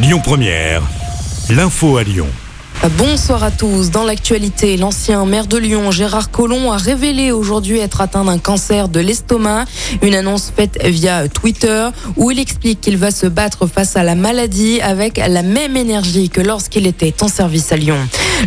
Lyon Première, l'info à Lyon. Bonsoir à tous. Dans l'actualité, l'ancien maire de Lyon, Gérard Collomb, a révélé aujourd'hui être atteint d'un cancer de l'estomac. Une annonce faite via Twitter où il explique qu'il va se battre face à la maladie avec la même énergie que lorsqu'il était en service à Lyon.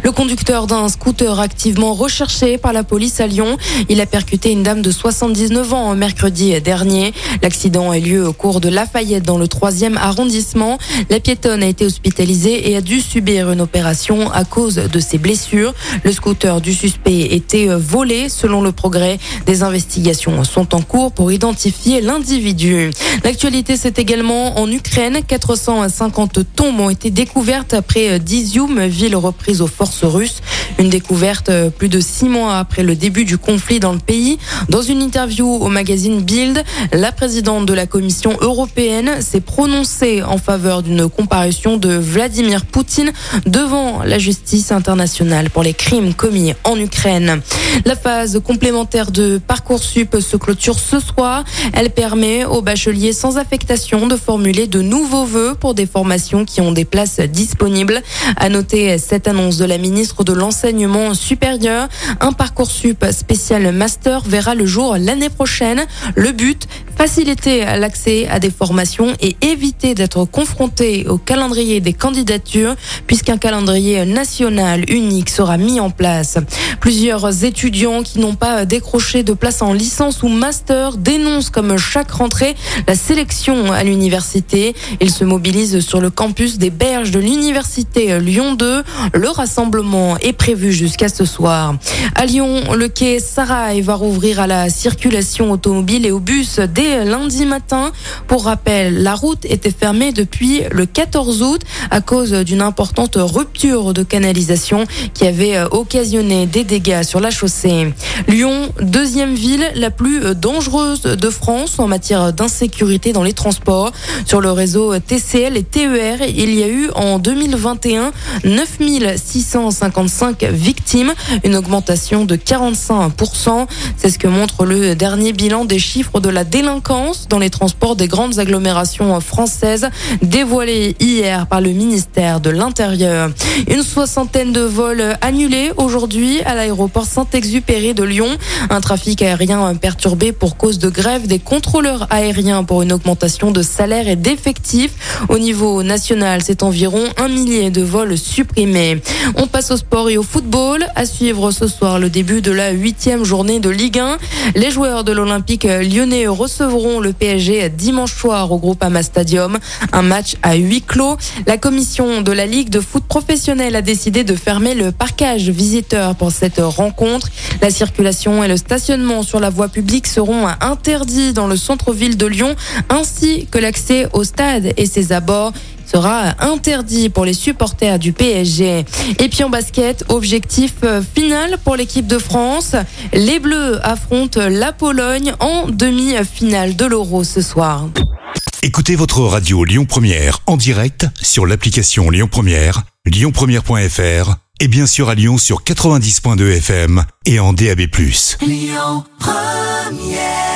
Le conducteur d'un scooter activement recherché par la police à Lyon, il a percuté une dame de 79 ans mercredi dernier. L'accident a eu lieu au cours de Lafayette dans le 3e arrondissement. La piétonne a été hospitalisée et a dû subir une opération à cause de ses blessures. Le scooter du suspect était volé. Selon le progrès, des investigations sont en cours pour identifier l'individu. L'actualité, c'est également en Ukraine. 450 tombes ont été découvertes après Dizium, ville reprise aux forces russes. Une découverte plus de six mois après le début du conflit dans le pays. Dans une interview au magazine Bild, la présidente de la Commission européenne s'est prononcée en faveur d'une comparution de Vladimir Poutine devant la justice internationale pour les crimes commis en Ukraine. La phase complémentaire de Parcoursup se clôture ce soir. Elle permet aux bacheliers sans affectation de formuler de nouveaux vœux pour des formations qui ont des places disponibles. À noter cette annonce de la ministre de l'enseignement supérieur. Un Parcoursup spécial master verra le jour l'année prochaine. Le but, faciliter l'accès à des formations et éviter d'être confronté au calendrier des candidatures puisqu'un calendrier national unique sera mis en place. Plusieurs étudiants qui n'ont pas décroché de place en licence ou master dénoncent comme chaque rentrée la sélection à l'université. Ils se mobilisent sur le campus des berges de l'université Lyon 2. Le rassemblement est prévu jusqu'à ce soir. À Lyon, le quai Saraï va rouvrir à la circulation automobile et au bus dès lundi matin. Pour rappel, la route était fermée depuis le 14 août à cause d'une importante rupture de canalisation qui avait occasionné des dégâts sur la chaussée. Lyon, deuxième ville la plus dangereuse de France en matière d'insécurité dans les transports. Sur le réseau TCL et TER, il y a eu en 2021 9655 victimes, une augmentation de 45%. C'est ce que montre le dernier bilan des chiffres de la délinquance dans les transports des grandes agglomérations françaises dévoilé hier par le ministère de l'Intérieur. Une soixantaine de vols annulés aujourd'hui à l'aéroport Saint-Exupéry de Lyon. Un trafic aérien perturbé pour cause de grève des contrôleurs aériens pour une augmentation de salaire et d'effectifs. Au niveau national, c'est environ un millier de vols supprimés. On passe au sport et au football. À suivre ce soir le début de la huitième journée de Ligue 1. Les joueurs de l'Olympique lyonnais recevront le PSG dimanche soir au groupe Ama Stadium. Un match à huis clos. La commission de la Ligue de foot professionnel a décidé de fermer le parcage visiteur pour cette rencontre. La circulation et le stationnement sur la voie publique seront interdits dans le centre-ville de Lyon, ainsi que l'accès au stade et ses abords sera interdit pour les supporters du PSG. Et puis en basket, objectif final pour l'équipe de France. Les Bleus affrontent la Pologne en demi-finale de l'Euro ce soir. Écoutez votre radio Lyon Première en direct sur l'application Lyon Première, lyonpremière.fr et bien sûr à Lyon sur 90.2 FM et en DAB+. Lyon Première